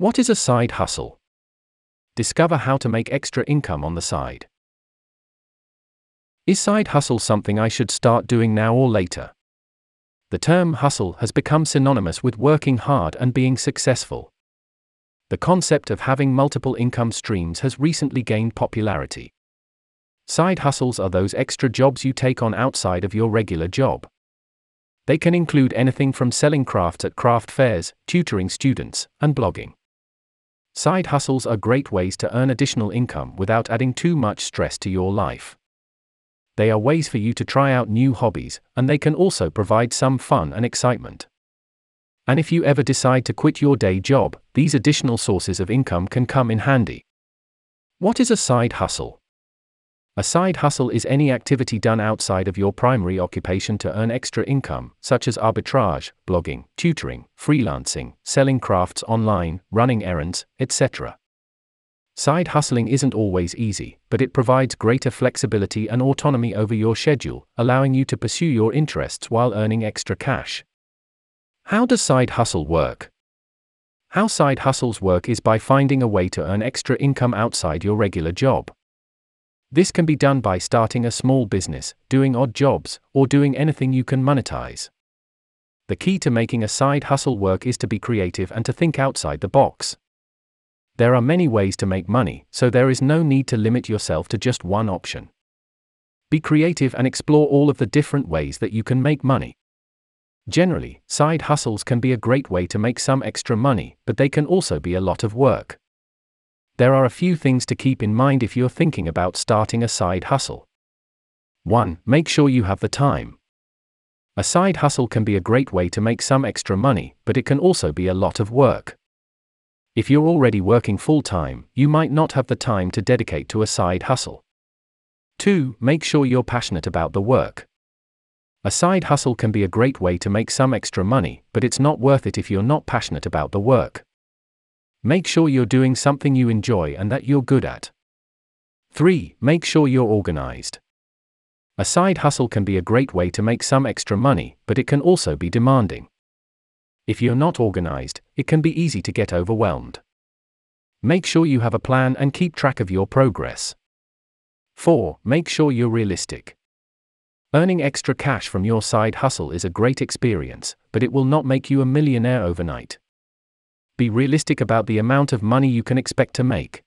What is a side hustle? Discover how to make extra income on the side. Is side hustle something I should start doing now or later? The term hustle has become synonymous with working hard and being successful. The concept of having multiple income streams has recently gained popularity. Side hustles are those extra jobs you take on outside of your regular job. They can include anything from selling crafts at craft fairs, tutoring students, and blogging. Side hustles are great ways to earn additional income without adding too much stress to your life. They are ways for you to try out new hobbies, and they can also provide some fun and excitement. And if you ever decide to quit your day job, these additional sources of income can come in handy. What is a side hustle? A side hustle is any activity done outside of your primary occupation to earn extra income, such as arbitrage, blogging, tutoring, freelancing, selling crafts online, running errands, etc. Side hustling isn't always easy, but it provides greater flexibility and autonomy over your schedule, allowing you to pursue your interests while earning extra cash. How does side hustle work? How side hustles work is by finding a way to earn extra income outside your regular job. This can be done by starting a small business, doing odd jobs, or doing anything you can monetize. The key to making a side hustle work is to be creative and to think outside the box. There are many ways to make money, so there is no need to limit yourself to just one option. Be creative and explore all of the different ways that you can make money. Generally, side hustles can be a great way to make some extra money, but they can also be a lot of work. There are a few things to keep in mind if you're thinking about starting a side hustle. 1. Make sure you have the time. A side hustle can be a great way to make some extra money, but it can also be a lot of work. If you're already working full time, you might not have the time to dedicate to a side hustle. 2. Make sure you're passionate about the work. A side hustle can be a great way to make some extra money, but it's not worth it if you're not passionate about the work. Make sure you're doing something you enjoy and that you're good at. 3. Make sure you're organized. A side hustle can be a great way to make some extra money, but it can also be demanding. If you're not organized, it can be easy to get overwhelmed. Make sure you have a plan and keep track of your progress. 4. Make sure you're realistic. Earning extra cash from your side hustle is a great experience, but it will not make you a millionaire overnight be realistic about the amount of money you can expect to make.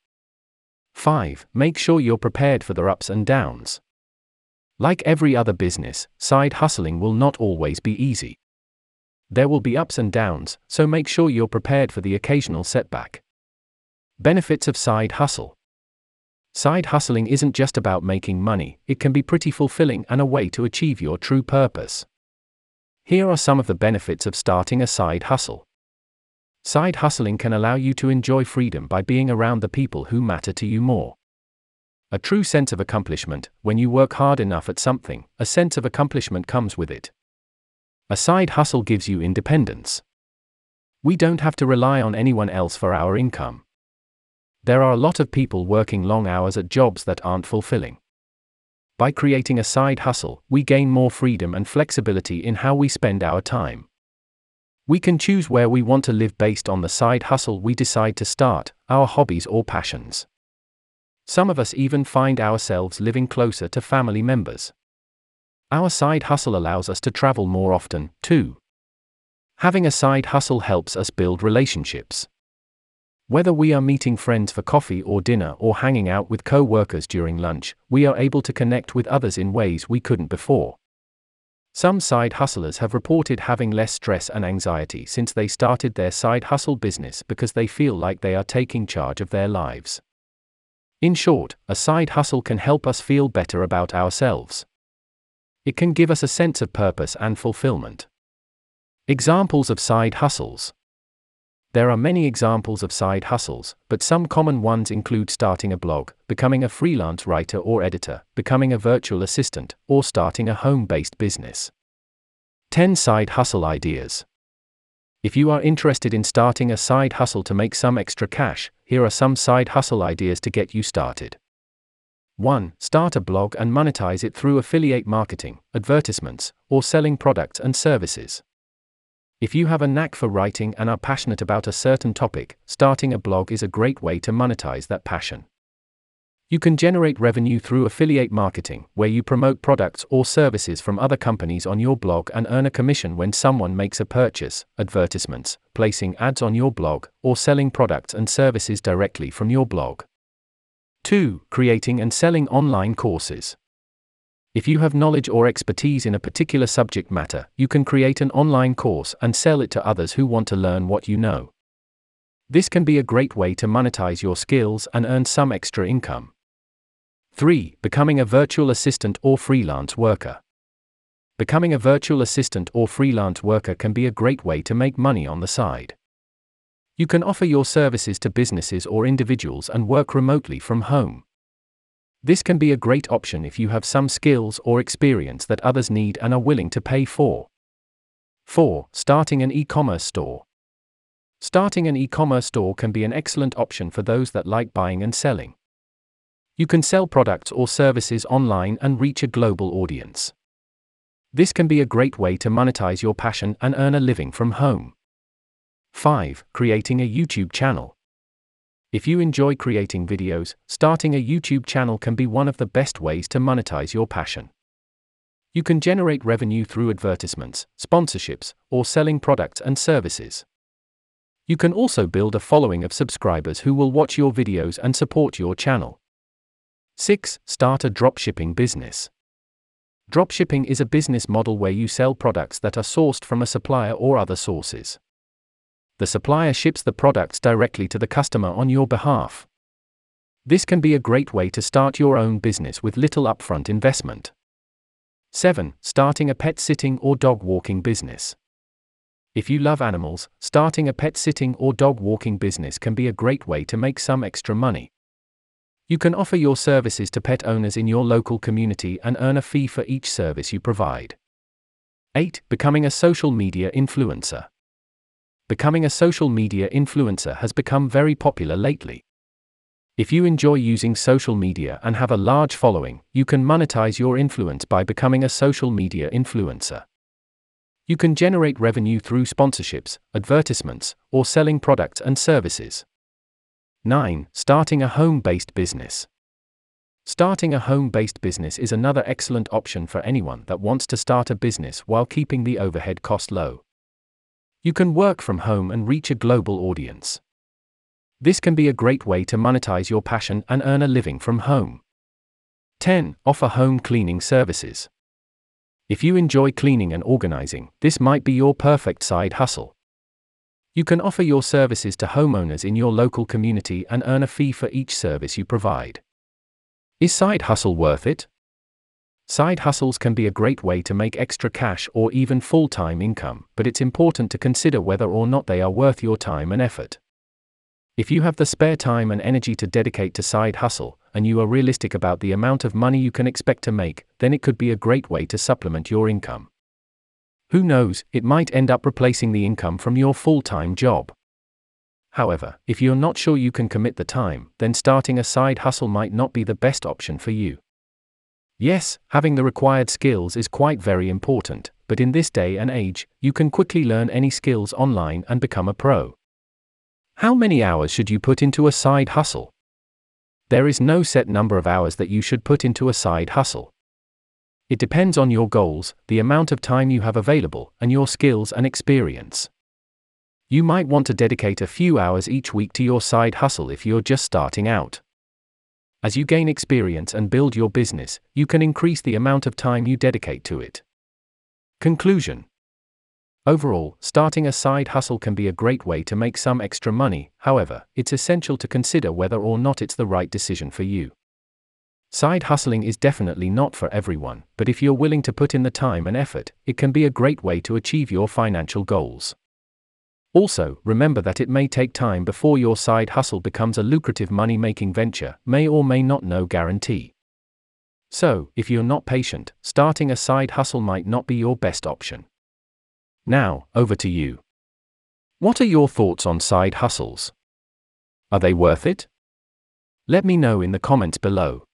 5. Make sure you're prepared for the ups and downs. Like every other business, side hustling will not always be easy. There will be ups and downs, so make sure you're prepared for the occasional setback. Benefits of side hustle Side hustling isn't just about making money, it can be pretty fulfilling and a way to achieve your true purpose. Here are some of the benefits of starting a side hustle. Side hustling can allow you to enjoy freedom by being around the people who matter to you more. A true sense of accomplishment, when you work hard enough at something, a sense of accomplishment comes with it. A side hustle gives you independence. We don't have to rely on anyone else for our income. There are a lot of people working long hours at jobs that aren't fulfilling. By creating a side hustle, we gain more freedom and flexibility in how we spend our time. We can choose where we want to live based on the side hustle we decide to start, our hobbies or passions. Some of us even find ourselves living closer to family members. Our side hustle allows us to travel more often, too. Having a side hustle helps us build relationships. Whether we are meeting friends for coffee or dinner or hanging out with co workers during lunch, we are able to connect with others in ways we couldn't before. Some side hustlers have reported having less stress and anxiety since they started their side hustle business because they feel like they are taking charge of their lives. In short, a side hustle can help us feel better about ourselves. It can give us a sense of purpose and fulfillment. Examples of side hustles there are many examples of side hustles, but some common ones include starting a blog, becoming a freelance writer or editor, becoming a virtual assistant, or starting a home based business. 10 Side Hustle Ideas If you are interested in starting a side hustle to make some extra cash, here are some side hustle ideas to get you started. 1. Start a blog and monetize it through affiliate marketing, advertisements, or selling products and services. If you have a knack for writing and are passionate about a certain topic, starting a blog is a great way to monetize that passion. You can generate revenue through affiliate marketing, where you promote products or services from other companies on your blog and earn a commission when someone makes a purchase, advertisements, placing ads on your blog, or selling products and services directly from your blog. 2. Creating and selling online courses. If you have knowledge or expertise in a particular subject matter, you can create an online course and sell it to others who want to learn what you know. This can be a great way to monetize your skills and earn some extra income. 3. Becoming a virtual assistant or freelance worker. Becoming a virtual assistant or freelance worker can be a great way to make money on the side. You can offer your services to businesses or individuals and work remotely from home. This can be a great option if you have some skills or experience that others need and are willing to pay for. 4. Starting an e commerce store. Starting an e commerce store can be an excellent option for those that like buying and selling. You can sell products or services online and reach a global audience. This can be a great way to monetize your passion and earn a living from home. 5. Creating a YouTube channel. If you enjoy creating videos, starting a YouTube channel can be one of the best ways to monetize your passion. You can generate revenue through advertisements, sponsorships, or selling products and services. You can also build a following of subscribers who will watch your videos and support your channel. 6. Start a dropshipping business. Dropshipping is a business model where you sell products that are sourced from a supplier or other sources the supplier ships the products directly to the customer on your behalf. This can be a great way to start your own business with little upfront investment. 7. Starting a pet sitting or dog walking business. If you love animals, starting a pet sitting or dog walking business can be a great way to make some extra money. You can offer your services to pet owners in your local community and earn a fee for each service you provide. 8. Becoming a social media influencer becoming a social media influencer has become very popular lately. If you enjoy using social media and have a large following, you can monetize your influence by becoming a social media influencer. You can generate revenue through sponsorships, advertisements, or selling products and services. 9. Starting a home based business. Starting a home based business is another excellent option for anyone that wants to start a business while keeping the overhead cost low. You can work from home and reach a global audience. This can be a great way to monetize your passion and earn a living from home. 10. Offer home cleaning services. If you enjoy cleaning and organizing, this might be your perfect side hustle. You can offer your services to homeowners in your local community and earn a fee for each service you provide. Is side hustle worth it? Side hustles can be a great way to make extra cash or even full time income, but it's important to consider whether or not they are worth your time and effort. If you have the spare time and energy to dedicate to side hustle, and you are realistic about the amount of money you can expect to make, then it could be a great way to supplement your income. Who knows, it might end up replacing the income from your full time job. However, if you're not sure you can commit the time, then starting a side hustle might not be the best option for you. Yes, having the required skills is quite very important, but in this day and age, you can quickly learn any skills online and become a pro. How many hours should you put into a side hustle? There is no set number of hours that you should put into a side hustle. It depends on your goals, the amount of time you have available, and your skills and experience. You might want to dedicate a few hours each week to your side hustle if you're just starting out. As you gain experience and build your business, you can increase the amount of time you dedicate to it. Conclusion Overall, starting a side hustle can be a great way to make some extra money, however, it's essential to consider whether or not it's the right decision for you. Side hustling is definitely not for everyone, but if you're willing to put in the time and effort, it can be a great way to achieve your financial goals. Also, remember that it may take time before your side hustle becomes a lucrative money making venture, may or may not no guarantee. So, if you're not patient, starting a side hustle might not be your best option. Now, over to you. What are your thoughts on side hustles? Are they worth it? Let me know in the comments below.